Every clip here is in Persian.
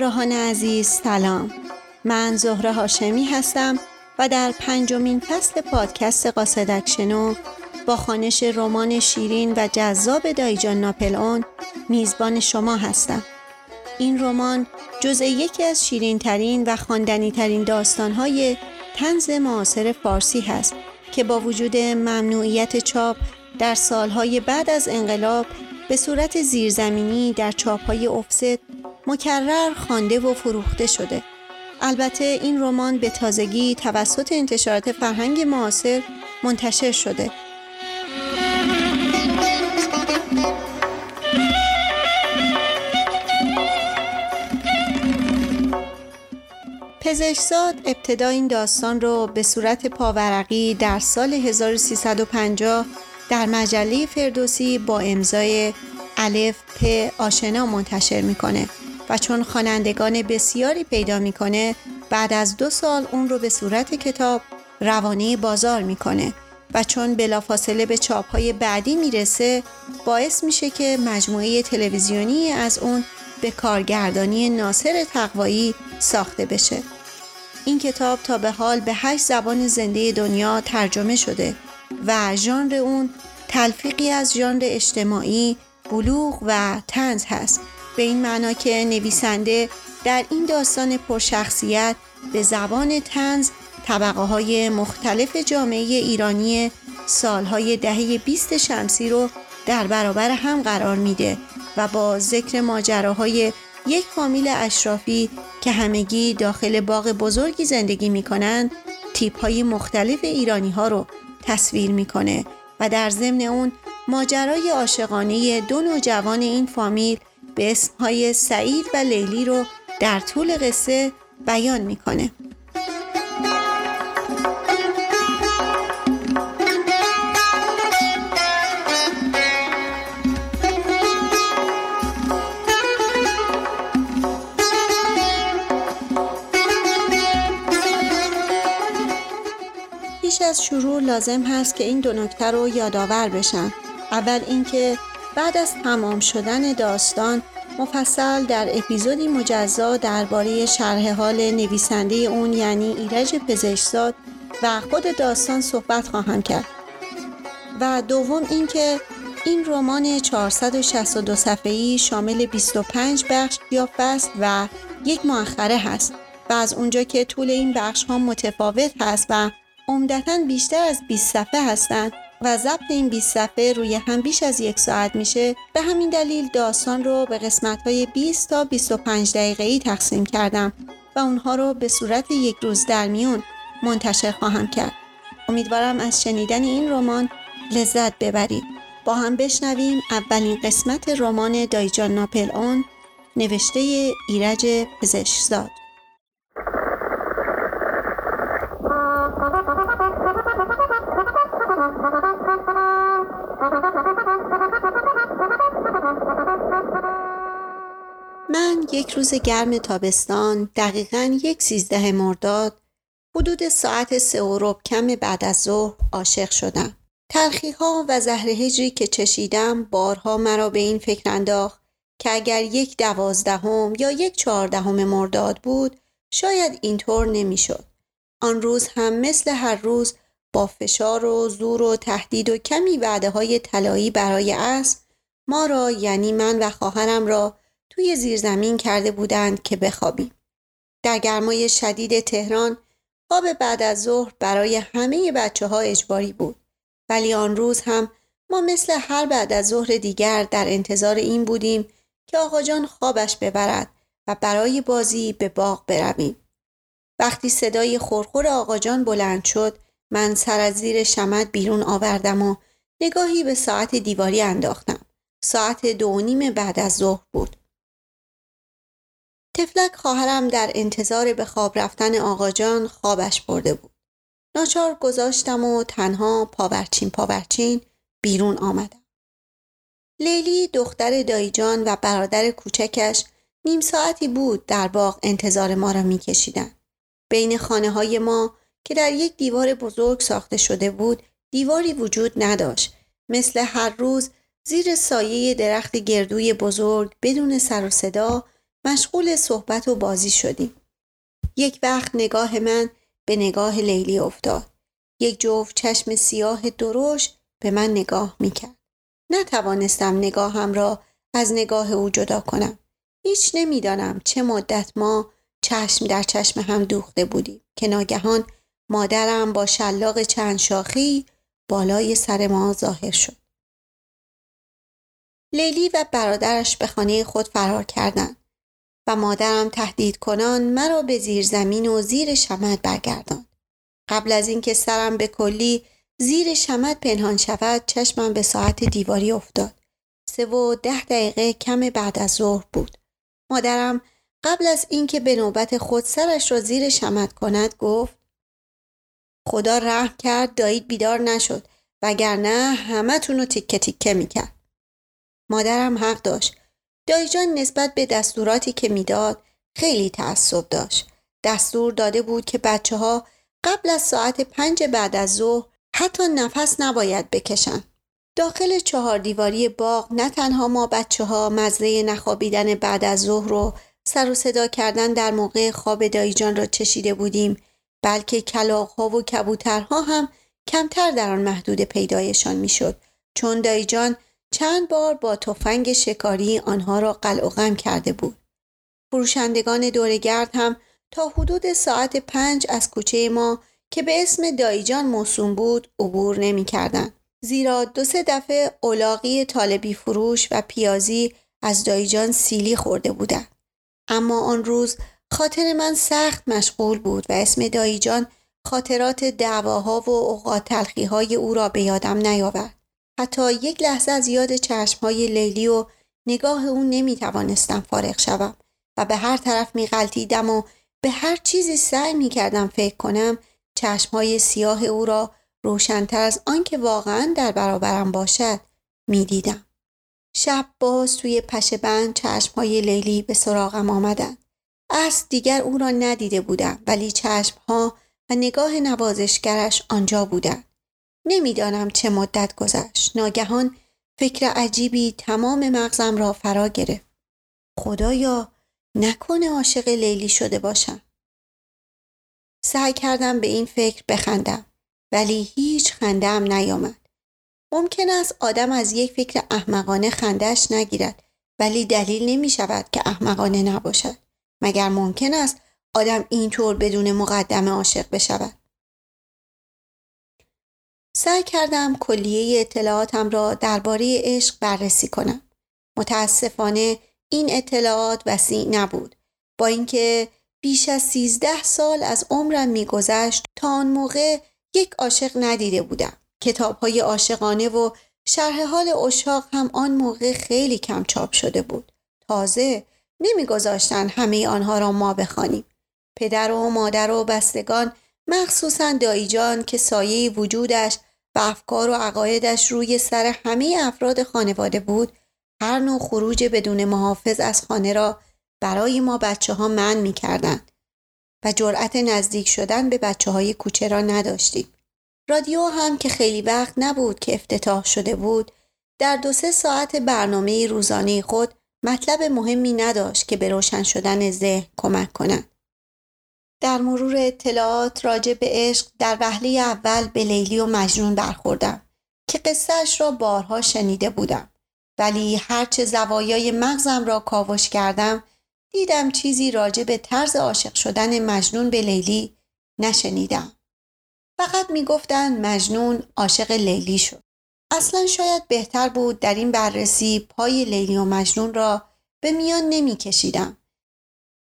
همراهان عزیز سلام. من زهره هاشمی هستم و در پنجمین فصل پادکست قاصدک شنو با خانش رمان شیرین و جذاب دایجان ناپلئون میزبان شما هستم. این رمان جزء یکی از شیرین ترین و خواندنی ترین داستانهای تنز معاصر فارسی هست که با وجود ممنوعیت چاپ در سالهای بعد از انقلاب به صورت زیرزمینی در چاپهای افست مکرر خوانده و فروخته شده. البته این رمان به تازگی توسط انتشارات فرهنگ معاصر منتشر شده. پزشکزاد ابتدا این داستان رو به صورت پاورقی در سال 1350 در مجله فردوسی با امضای الف پ آشنا منتشر می‌کنه و چون خوانندگان بسیاری پیدا می‌کنه بعد از دو سال اون رو به صورت کتاب روانه بازار می‌کنه و چون بلافاصله به چاپ های بعدی می‌رسه باعث میشه که مجموعه تلویزیونی از اون به کارگردانی ناصر تقوایی ساخته بشه. این کتاب تا به حال به هشت زبان زنده دنیا ترجمه شده و ژانر اون تلفیقی از ژانر اجتماعی، بلوغ و تنز هست. به این معنا که نویسنده در این داستان پرشخصیت به زبان تنز طبقه های مختلف جامعه ایرانی سالهای دهه 20 شمسی رو در برابر هم قرار میده و با ذکر ماجراهای یک فامیل اشرافی که همگی داخل باغ بزرگی زندگی می‌کنند تیپ های مختلف ایرانی ها رو تصویر می‌کنه و در ضمن اون ماجرای عاشقانه دو نوجوان این فامیل به اسمهای سعید و لیلی رو در طول قصه بیان می‌کنه. از شروع لازم هست که این دو نکته رو یادآور بشن اول اینکه بعد از تمام شدن داستان مفصل در اپیزودی مجزا درباره شرح حال نویسنده اون یعنی ایرج پزشکزاد و خود داستان صحبت خواهم کرد. و دوم اینکه این رمان 462 صفحه‌ای شامل 25 بخش یا فصل و یک مؤخره هست و از اونجا که طول این بخش ها متفاوت هست و عمدتا بیشتر از 20 صفحه هستند و ضبط این 20 صفحه روی هم بیش از یک ساعت میشه به همین دلیل داستان رو به قسمت های 20 تا 25 دقیقه ای تقسیم کردم و اونها رو به صورت یک روز در میون منتشر خواهم کرد. امیدوارم از شنیدن این رمان لذت ببرید. با هم بشنویم اولین قسمت رمان دایجان ناپل اون نوشته ایرج پزشکزاد. یک روز گرم تابستان دقیقا یک سیزده مرداد حدود ساعت سه و کم بعد از ظهر عاشق شدم. تلخی ها و زهر هجری که چشیدم بارها مرا به این فکر انداخت که اگر یک دوازدهم یا یک چهاردهم مرداد بود شاید اینطور نمی‌شد. آن روز هم مثل هر روز با فشار و زور و تهدید و کمی وعده های طلایی برای اسب ما را یعنی من و خواهرم را توی زیرزمین کرده بودند که بخوابیم. در گرمای شدید تهران خواب بعد از ظهر برای همه بچه ها اجباری بود. ولی آن روز هم ما مثل هر بعد از ظهر دیگر در انتظار این بودیم که آقا جان خوابش ببرد و برای بازی به باغ برویم. وقتی صدای خورخور آقا جان بلند شد من سر از زیر شمد بیرون آوردم و نگاهی به ساعت دیواری انداختم. ساعت دو نیم بعد از ظهر بود. تفلک خواهرم در انتظار به خواب رفتن آقاجان خوابش برده بود. ناچار گذاشتم و تنها پاورچین پاورچین بیرون آمدم. لیلی دختر دایجان و برادر کوچکش نیم ساعتی بود در باغ انتظار ما را میکشیدند. بین خانه های ما که در یک دیوار بزرگ ساخته شده بود دیواری وجود نداشت. مثل هر روز زیر سایه درخت گردوی بزرگ بدون سر و صدا مشغول صحبت و بازی شدیم. یک وقت نگاه من به نگاه لیلی افتاد. یک جفت چشم سیاه درشت به من نگاه می‌کرد. نتوانستم نگاهم را از نگاه او جدا کنم. هیچ نمی‌دانم چه مدت ما چشم در چشم هم دوخته بودیم که ناگهان مادرم با شلاق چند شاخی بالای سر ما ظاهر شد. لیلی و برادرش به خانه خود فرار کردند مادرم تهدید کنان مرا به زیر زمین و زیر شمد برگرداند. قبل از اینکه سرم به کلی زیر شمد پنهان شود چشمم به ساعت دیواری افتاد. سه و ده دقیقه کم بعد از ظهر بود. مادرم قبل از اینکه به نوبت خود سرش را زیر شمد کند گفت خدا رحم کرد دایید بیدار نشد وگرنه همه رو تیکه تیکه می‌کرد. مادرم حق داشت. دایجان نسبت به دستوراتی که می‌داد خیلی تعصب داشت. دستور داده بود که بچه ها قبل از ساعت پنج بعد از ظهر حتی نفس نباید بکشن. داخل چهار دیواری باغ نه تنها ما بچه ها مزه نخوابیدن بعد از ظهر رو سر و صدا کردن در موقع خواب دایجان را چشیده بودیم بلکه کلاق ها و کبوترها هم کمتر در آن محدود پیدایشان می‌شد چون دایجان چند بار با تفنگ شکاری آنها را قلع کرده بود. فروشندگان دورگرد هم تا حدود ساعت پنج از کوچه ما که به اسم دایجان موسوم بود عبور نمی کردن. زیرا دو سه دفعه اولاقی طالبی فروش و پیازی از دایجان سیلی خورده بودند. اما آن روز خاطر من سخت مشغول بود و اسم دایجان خاطرات دعواها و اوقات تلخیهای او را به یادم نیاورد. حتی یک لحظه از یاد چشمهای لیلی و نگاه او نمی توانستم فارغ شوم و به هر طرف می غلطیدم و به هر چیزی سعی می کردم فکر کنم چشمهای سیاه او را روشنتر از آنکه واقعا در برابرم باشد می دیدم. شب باز توی پشه بند چشمهای لیلی به سراغم آمدند. از دیگر او را ندیده بودم ولی چشمها و نگاه نوازشگرش آنجا بودند. نمی‌دانم چه مدت گذشت. ناگهان فکر عجیبی تمام مغزم را فرا گرفت. خدایا نکنه عاشق لیلی شده باشم. سعی کردم به این فکر بخندم ولی هیچ خندم نیامد. ممکن است آدم از یک فکر احمقانه خندش نگیرد ولی دلیل نمی شود که احمقانه نباشد. مگر ممکن است آدم اینطور بدون مقدمه عاشق بشود؟ سعی کردم کلیه اطلاعاتم را درباره عشق بررسی کنم. متاسفانه این اطلاعات وسیع نبود. با اینکه بیش از سیزده سال از عمرم میگذشت تا آن موقع یک عاشق ندیده بودم. کتاب های عاشقانه و شرح حال اشاق هم آن موقع خیلی کم چاپ شده بود. تازه نمیگذاشتن همه آنها را ما بخوانیم. پدر و مادر و بستگان مخصوصا دایجان که سایه وجودش و افکار و عقایدش روی سر همه افراد خانواده بود هر نوع خروج بدون محافظ از خانه را برای ما بچه ها من می کردن و جرأت نزدیک شدن به بچه های کوچه را نداشتیم. رادیو هم که خیلی وقت نبود که افتتاح شده بود در دو سه ساعت برنامه روزانه خود مطلب مهمی نداشت که به روشن شدن ذهن کمک کنند. در مرور اطلاعات راجع به عشق در وهله اول به لیلی و مجنون برخوردم که قصهش را بارها شنیده بودم. ولی هرچه زوایای مغزم را کاوش کردم دیدم چیزی راجع به طرز عاشق شدن مجنون به لیلی نشنیدم. فقط می‌گفتند مجنون عاشق لیلی شد. اصلا شاید بهتر بود در این بررسی پای لیلی و مجنون را به میان نمیکشیدم.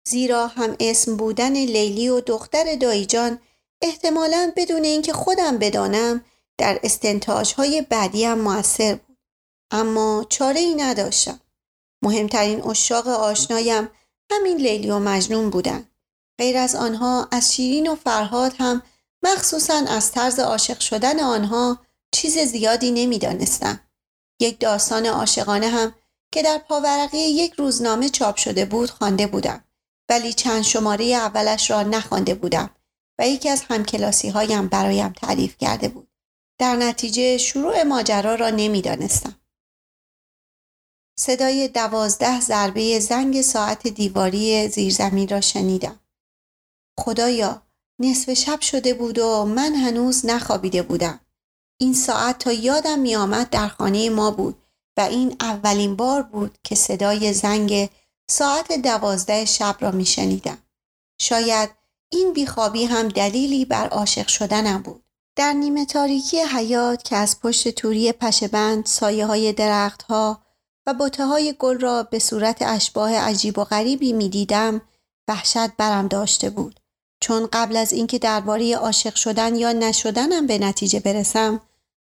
زیرا هم اسم بودن لیلی و دختر دایجان احتمالا بدون اینکه خودم بدانم در استنتاج های بعدی هم موثر بود. اما چاره ای نداشتم. مهمترین اشاق آشنایم همین لیلی و مجنون بودن. غیر از آنها از شیرین و فرهاد هم مخصوصا از طرز عاشق شدن آنها چیز زیادی نمی‌دانستم. یک داستان عاشقانه هم که در پاورقی یک روزنامه چاپ شده بود خوانده بودم. ولی چند شماره اولش را نخوانده بودم و یکی از همکلاسی هایم برایم تعریف کرده بود. در نتیجه شروع ماجرا را نمی‌دانستم. صدای دوازده ضربه زنگ ساعت دیواری زیرزمین را شنیدم. خدایا نصف شب شده بود و من هنوز نخوابیده بودم. این ساعت تا یادم می آمد در خانه ما بود و این اولین بار بود که صدای زنگ ساعت دوازده شب را می شنیدم. شاید این بیخوابی هم دلیلی بر عاشق شدنم بود. در نیمه تاریکی حیات که از پشت توری پشبند سایه های درخت ها و بوته های گل را به صورت اشباه عجیب و غریبی می دیدم وحشت برم داشته بود. چون قبل از اینکه درباره عاشق شدن یا نشدنم به نتیجه برسم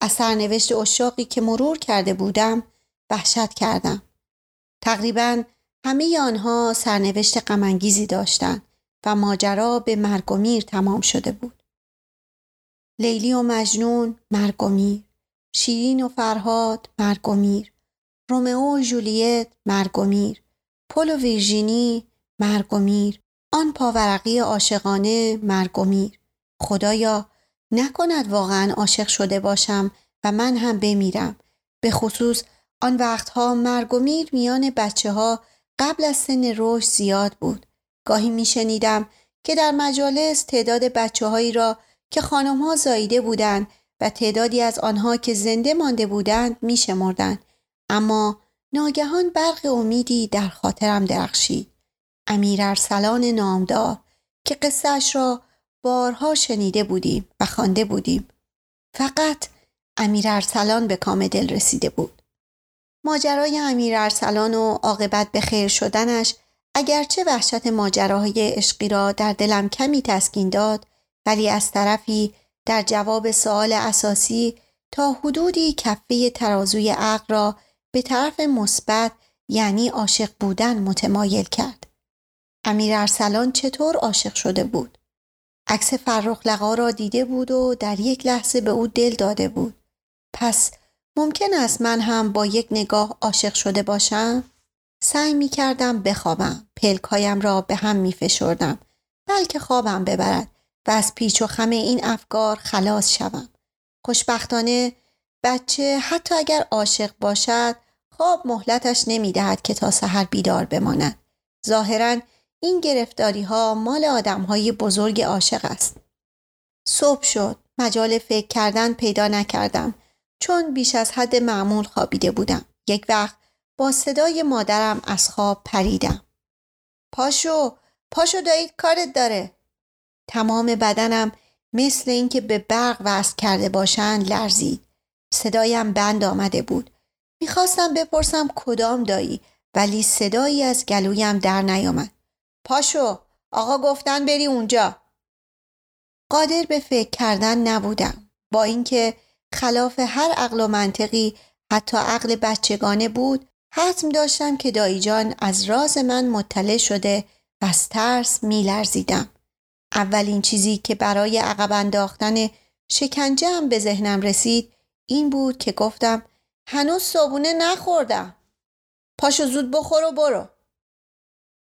از سرنوشت اشاقی که مرور کرده بودم وحشت کردم. تقریبا همه آنها سرنوشت غمانگیزی داشتند و ماجرا به مرگ و میر تمام شده بود. لیلی و مجنون مرگ و میر، شیرین و فرهاد مرگ و میر، رومئو و جولیت مرگ و میر، پل و ویرژینی مرگ و میر، آن پاورقی عاشقانه مرگ و میر. خدایا نکند واقعا عاشق شده باشم و من هم بمیرم. به خصوص آن وقتها مرگ و میر میان بچه ها قبل از سن رشد زیاد بود. گاهی میشنیدم که در مجالس تعداد بچه هایی را که خانم ها زاییده بودند و تعدادی از آنها که زنده مانده بودند میشمردند. اما ناگهان برق امیدی در خاطرم درخشید. امیر ارسلان نامدار که قصهش را بارها شنیده بودیم و خوانده بودیم. فقط امیر ارسلان به کام دل رسیده بود. ماجرای امیر ارسلان و عاقبت به خیر شدنش اگرچه وحشت ماجراهای عشقی را در دلم کمی تسکین داد ولی از طرفی در جواب سوال اساسی تا حدودی کفه ترازوی عقل را به طرف مثبت یعنی عاشق بودن متمایل کرد. امیر ارسلان چطور عاشق شده بود؟ عکس فرخ لقا را دیده بود و در یک لحظه به او دل داده بود. پس ممکن است من هم با یک نگاه عاشق شده باشم؟ سعی می کردم بخوابم. پلکایم را به هم می فشردم. بلکه خوابم ببرد و از پیچ و خم این افکار خلاص شوم. خوشبختانه بچه حتی اگر عاشق باشد خواب مهلتش نمی دهد که تا سحر بیدار بماند. ظاهرا این گرفتاری ها مال آدم های بزرگ عاشق است. صبح شد. مجال فکر کردن پیدا نکردم چون بیش از حد معمول خوابیده بودم. یک وقت با صدای مادرم از خواب پریدم. پاشو پاشو دایید کارت داره. تمام بدنم مثل اینکه به برق وصل کرده باشند لرزید. صدایم بند آمده بود. می‌خواستم بپرسم کدام دایی ولی صدایی از گلویم در نیامد. پاشو آقا گفتن بری اونجا. قادر به فکر کردن نبودم. با اینکه خلاف هر عقل و منطقی حتی عقل بچگانه بود حتم داشتم که دایی جان از راز من مطلع شده و از ترس میلرزیدم. اولین چیزی که برای عقب انداختن شکنجه هم به ذهنم رسید این بود که گفتم هنوز صابونه نخوردم. پاشو زود بخور و برو.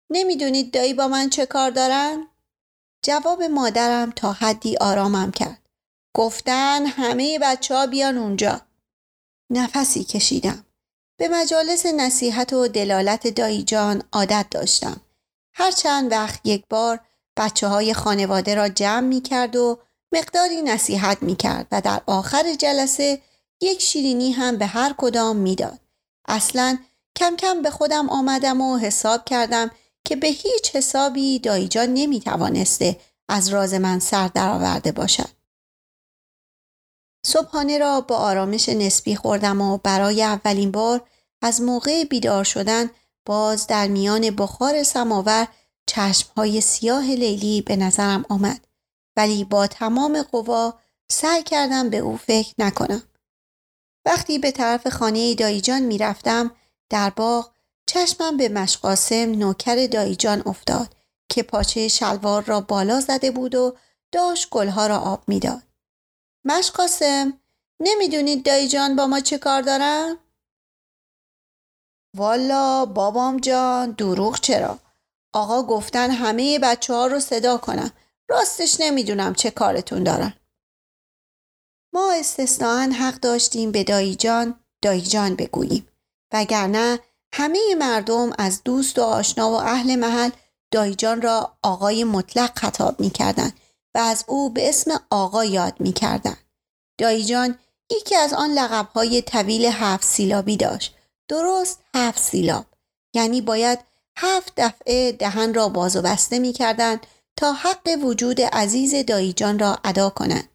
نمی‌دونید دایی با من چه کار دارن؟ جواب مادرم تا حدی آرامم کرد. گفتن همه بچه ها بیان اونجا. نفسی کشیدم. به مجالس نصیحت و دلالت دایی جان عادت داشتم. هر چند وقت یک بار بچه های خانواده را جمع می کرد و مقداری نصیحت می کرد و در آخر جلسه یک شیرینی هم به هر کدام می‌داد. اصلا کم کم به خودم آمدم و حساب کردم که به هیچ حسابی دایجان نمی توانسته از راز من سر درآورده باشد. صبحانه را با آرامش نسبی خوردم و برای اولین بار از موقع بیدار شدن باز در میان بخار سماور چشمهای سیاه لیلی به نظرم آمد ولی با تمام قوا سعی کردم به او فکر نکنم. وقتی به طرف خانه دایجان می رفتم در باغ چشمم به مشقاسم نوکر دایجان افتاد که پاچه شلوار را بالا زده بود و داشت گلها را آب می‌داد. مشقاسم نمی‌دونید دایجان با ما چه کار دارن؟ والا بابام جان دروغ چرا؟ آقا گفتن همه بچه ها رو صدا کنم. راستش نمی‌دونم چه کارتون دارن. ما استثنان حق داشتیم به دایی جان دایی جان بگوییم وگرنه همه مردم از دوست و آشنا و اهل محل دایجان را آقای مطلق خطاب می کردن و از او به اسم آقا یاد می کردن. دایجان یکی از آن لقبهای طویل هفت سیلابی داشت. درست هفت سیلاب. یعنی باید هفت دفعه دهن را باز و بسته می کردن تا حق وجود عزیز دایجان را ادا کنند.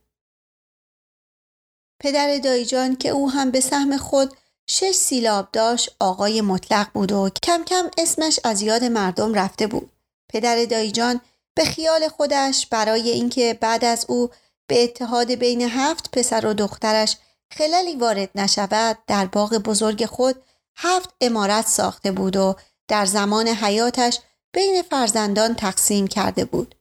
پدر دایجان که او هم به سهم خود شش سیلاب داشت آقای مطلق بود و کم کم اسمش از یاد مردم رفته بود. پدر دایجان به خیال خودش برای اینکه بعد از او به اتحاد بین هفت پسر و دخترش خلالی وارد نشود در باغ بزرگ خود هفت امارت ساخته بود و در زمان حیاتش بین فرزندان تقسیم کرده بود.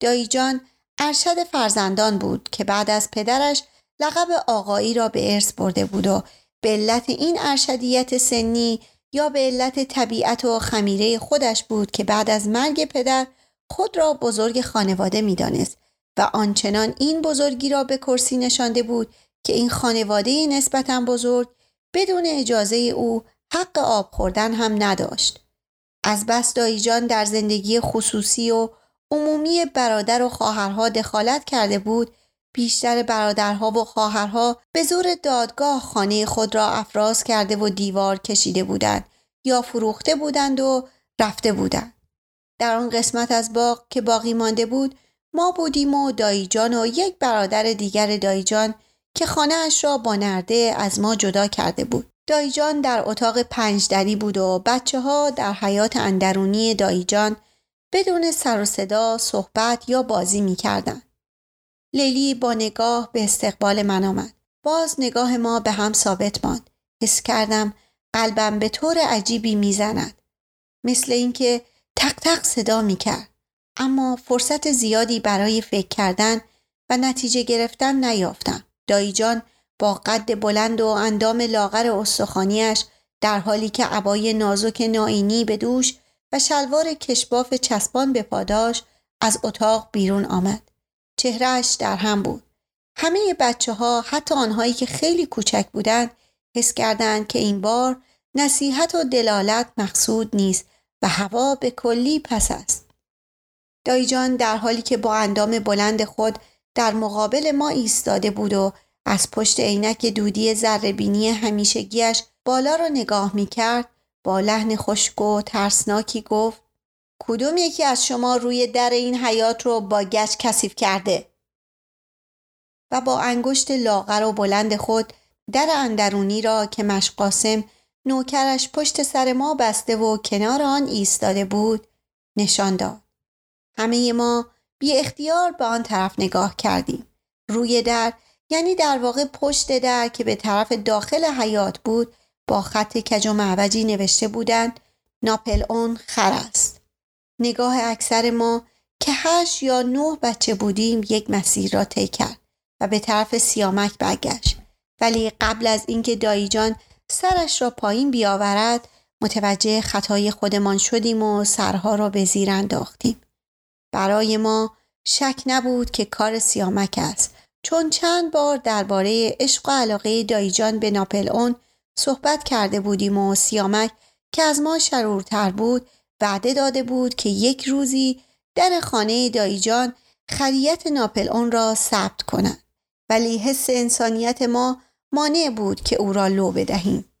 دایجان ارشد فرزندان بود که بعد از پدرش لقب آقایی را به ارث برده بود و به علت این ارشدیت سنی یا به علت طبیعت و خمیره خودش بود که بعد از مرگ پدر خود را بزرگ خانواده می‌دانست و آنچنان این بزرگی را به کرسی نشانده بود که این خانواده نسبتا بزرگ بدون اجازه او حق آب خوردن هم نداشت. از بس دایجان در زندگی خصوصی و عمومی برادر و خواهرها دخالت کرده بود بیشتر برادرها و خواهرها به زور دادگاه خانه خود را افراز کرده و دیوار کشیده بودند یا فروخته بودند و رفته بودند. در آن قسمت از باغ که باقی مانده بود ما بودیم و دایجان و یک برادر دیگر دایجان که خانه اش را با نرده از ما جدا کرده بود. دایجان در اتاق پنج دری بود و بچه ها در حیات اندرونی دایجان بدون سر و صدا صحبت یا بازی می کردن. لیلی با نگاه به استقبال من آمد. باز نگاه ما به هم ثابت ماند. حس کردم قلبم به طور عجیبی می‌زند. مثل اینکه تق تق صدا می کرد. اما فرصت زیادی برای فکر کردن و نتیجه گرفتن نیافتم. دایجان با قد بلند و اندام لاغر استخانیش در حالی که عبای نازک ناینی به دوش و شلوار کشباف چسبان به پاداش از اتاق بیرون آمد. چهرهش در هم بود. همه بچه ها حتی آنهایی که خیلی کوچک بودند حس کردند که این بار نصیحت و دلالت مقصود نیست و هوا به کلی پس است. دایجان در حالی که با اندام بلند خود در مقابل ما ایستاده بود و از پشت عینک دودی زربینی همیشگیش بالا را نگاه می کرد با لحن خشک و ترسناکی گفت کدوم یکی از شما روی در این حیات رو با گچ کثیف کرده؟ و با انگشت لاغر و بلند خود در اندرونی را که مشقاسم نوکرش پشت سر ما بسته و کنار آن ایستاده بود نشان داد. همه ما بی اختیار به آن طرف نگاه کردیم. روی در یعنی در واقع پشت در که به طرف داخل حیات بود با خط کج و معوجی نوشته بودند ناپل اون خر است. نگاه اکثر ما که هشت یا نه بچه بودیم یک مسیر را طی کرد و به طرف سیامک برگشت ولی قبل از اینکه دایجان سرش را پایین بیاورد متوجه خطای خودمان شدیم و سرها را به زیر انداختیم. برای ما شک نبود که کار سیامک است. چون چند بار درباره عشق و علاقه دایجان به ناپل اون صحبت کرده بودیم و سیامک که از ما شرورتر بود وعده داده بود که یک روزی در خانه دایجان خریت ناپل اون را ثبت کند. ولی حس انسانیت ما مانع بود که او را لو بدهیم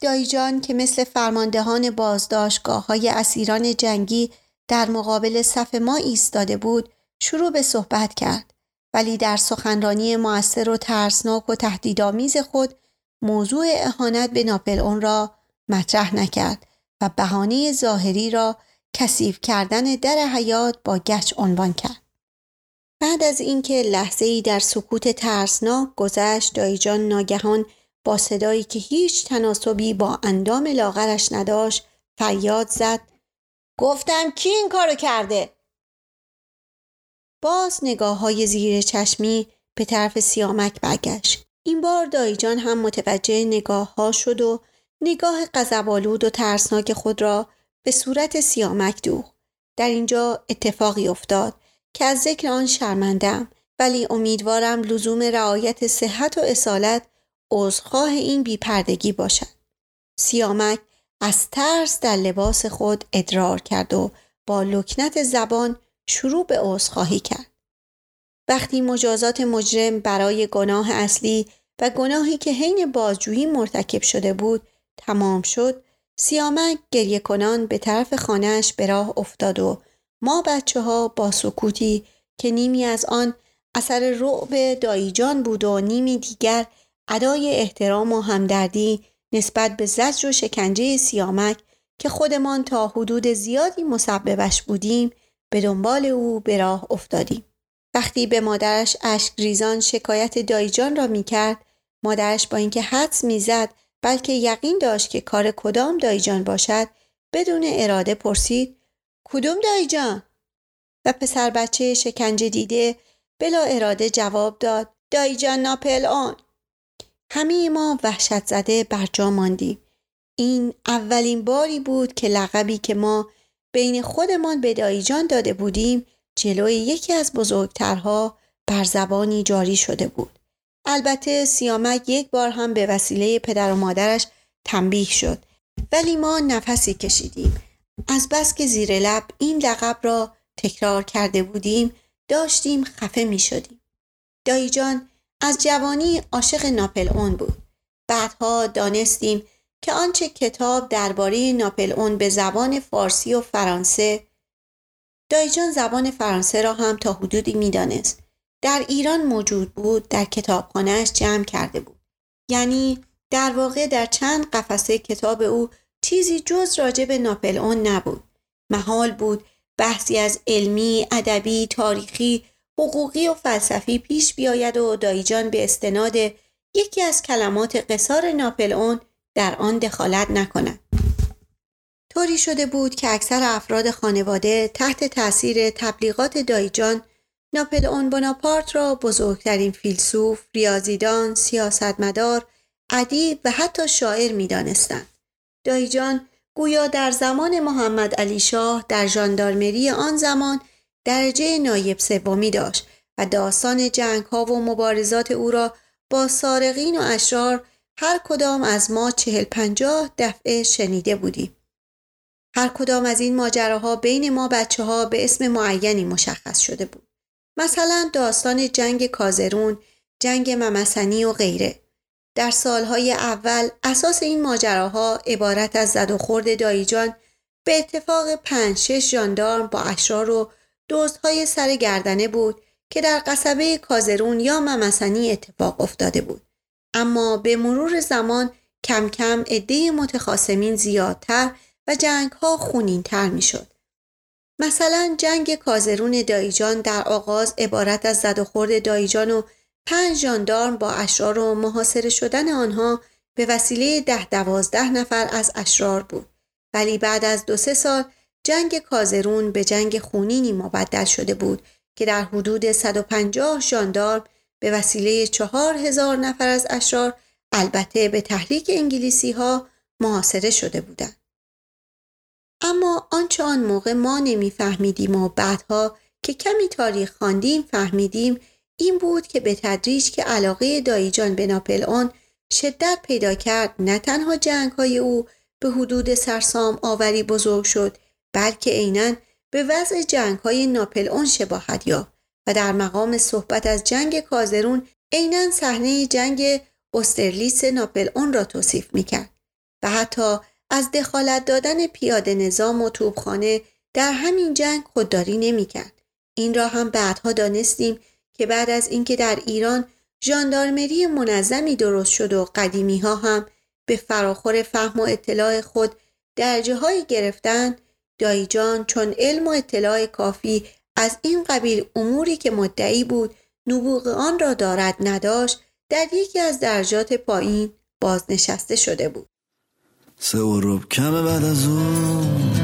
دایجان که مثل فرماندهان بازداشتگاه های اسیران جنگی در مقابل صف ما ایستاده بود شروع به صحبت کرد ولی در سخنرانی موثر و ترسناک و تهدیدآمیز خود موضوع اهانت به ناپل اون را مطرح نکرد و بهانه ظاهری را کثیف کردن در حیات با گچ عنوان کرد. بعد از اینکه لحظه ای در سکوت ترسناک گذشت دایجان ناگهان با صدایی که هیچ تناسبی با اندام لاغرش نداشت فریاد زد گفتم کی این کارو کرده؟ باز نگاه های زیر چشمی به طرف سیامک برگشت. این بار دایجان هم متوجه نگاه ها شد و نگاه قذبالود و ترسناک خود را به صورت سیامک دوخ. در اینجا اتفاقی افتاد که از ذکر آن شرمندم ولی امیدوارم لزوم رعایت صحت و اصالت عذرخواه این بیپردگی باشد. سیامک از ترس در لباس خود ادرار کرد و با لکنت زبان شروع به عذرخواهی کرد. وقتی مجازات مجرم برای گناه اصلی و گناهی که حین بازجویی مرتکب شده بود تمام شد سیامک گریه کنان به طرف خانهش به راه افتاد و ما بچه ها با سکوتی که نیمی از آن اثر رعب داییجان بود و نیمی دیگر ادای احترام و همدردی نسبت به زجر و شکنجه سیامک که خودمان تا حدود زیادی مسببش بودیم به دنبال او به راه افتادیم. وقتی به مادرش اشک ریزان شکایت دایجان را می کرد مادرش با اینکه حدس می‌زد بلکه یقین داشت که کار کدام دایجان باشد بدون اراده پرسید کدوم دایجان و پسر بچه شکنجه دیده بلا اراده جواب داد دایجان ناپل آن. همه ما وحشت زده بر جا ماندیم. این اولین باری بود که لقبی که ما بین خودمان به دایجان داده بودیم جلوی یکی از بزرگترها بر زبانی جاری شده بود. البته سیامک یک بار هم به وسیله پدر و مادرش تنبیه شد. ولی ما نفسی کشیدیم. از بس که زیر لب این لقب را تکرار کرده بودیم داشتیم خفه می شدیم. دایی جان از جوانی عاشق ناپل اون بود. بعدها دانستیم که آنچه کتاب درباره ناپل اون به زبان فارسی و فرانسه دایجان زبان فرانسه را هم تا حدودی می‌دانست در ایران موجود بود در کتابخانهاش جمع کرده بود یعنی در واقع در چند قفسه کتاب او چیزی جز راجع به ناپل نبود محال بود بحثی از علمی، ادبی، تاریخی، حقوقی و فلسفی پیش بیاید و دایجان به استناد یکی از کلمات قصار ناپل اون در آن دخالت نکند. طوری شده بود که اکثر افراد خانواده تحت تاثیر تبلیغات دایجان ناپل اون بناپارت را بزرگترین فیلسوف، ریاضیدان، سیاستمدار، ادیب و حتی شاعر می دانستند. دایجان گویا در زمان محمد علی شاه در ژاندارمری آن زمان درجه نایب سومی داشت و داستان جنگ ها و مبارزات او را با سارقین و اشرار هر کدام از ما چهل پنجاه دفعه شنیده بودیم. هر کدام از این ماجراها بین ما بچه ها به اسم معینی مشخص شده بود. مثلا داستان جنگ کازرون، جنگ ممسنی و غیره. در سالهای اول اساس این ماجراها عبارت از زد و خورد داییجان به اتفاق پنج شش جاندارم با اشرار و دزدهای سر گردنه بود که در قصبه کازرون یا ممسنی اتفاق افتاده بود اما به مرور زمان کم کم عده متخاسمین زیادتر و جنگ ها خونین تر می شد. مثلا جنگ کازرون دایجان در آغاز عبارت از زد و خورد دایجان و پنج جاندارم با اشرار و محاصره شدن آنها به وسیله ده دوازده نفر از اشرار بود ولی بعد از دو سه سال جنگ کازرون به جنگ خونینی مبدل شده بود که در حدود 150 جاندارم به وسیله چهار هزار نفر از اشرار البته به تحریک انگلیسی ها محاصره شده بودند. اما آنچه آن موقع ما نمیفهمیدیم و بعدها که کمی تاریخ خواندیم فهمیدیم این بود که به تدریج که علاقه داییجان به ناپل آن شدت پیدا کرد نه تنها جنگ های او به حدود سرسام آوری بزرگ شد بلکه عینا به وضع جنگ های ناپل اون شباهت یا و در مقام صحبت از جنگ کازرون عینا صحنه جنگ استرلیس ناپل اون را توصیف می‌کرد و حتی از دخالت دادن پیاده نظام و توبخانه در همین جنگ خودداری نمی‌کرد. این را هم بعدها دانستیم که بعد از اینکه در ایران ژاندارمری منظمی درست شد و قدیمی ها هم به فراخور فهم و اطلاع خود درجه های گرفتن دایجان چون علم و اطلاع کافی از این قبیل اموری که مدعی بود نبوغ آن را دارد نداشت در یکی از درجات پایین بازنشسته شده بود. سه و کم بعد از اون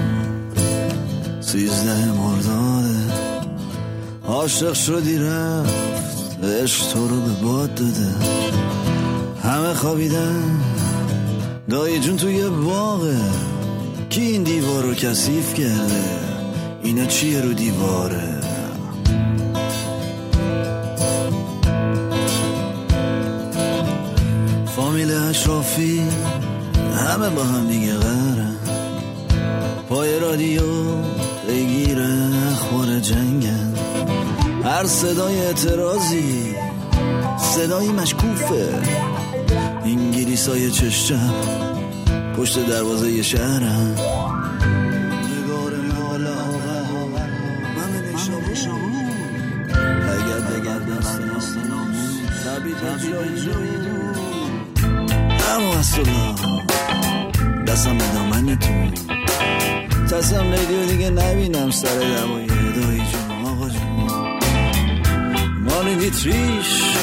سیزده مرداده عاشق شدی رفت عشق تو رو به باد داده. همه خوابیدن. دایی جون توی باغه. کی این دیوار رو کثیف کرده؟ اینا چیه رو دیواره؟ فامیل اشرافی همه با هم دیگه غرم پای رادیو بگیره اخبار جنگن. هر صدای اعتراضی. صدای مشکوفه. انگلیس های چشم پشت دروازه شهرم. اما اصلا دستم به دامنتون. تصم ریدیو دیگه نبینم سر دوای مانی دیتریش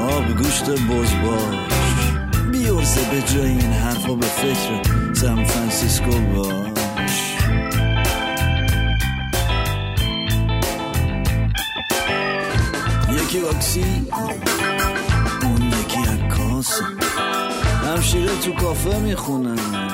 آب گوشت بز باش بیورزه به جای این حرفا به فکر سان فرانسیسکو باش. یکی واکسی اون یکی عکاس. همشیره تو کافه می‌خونن.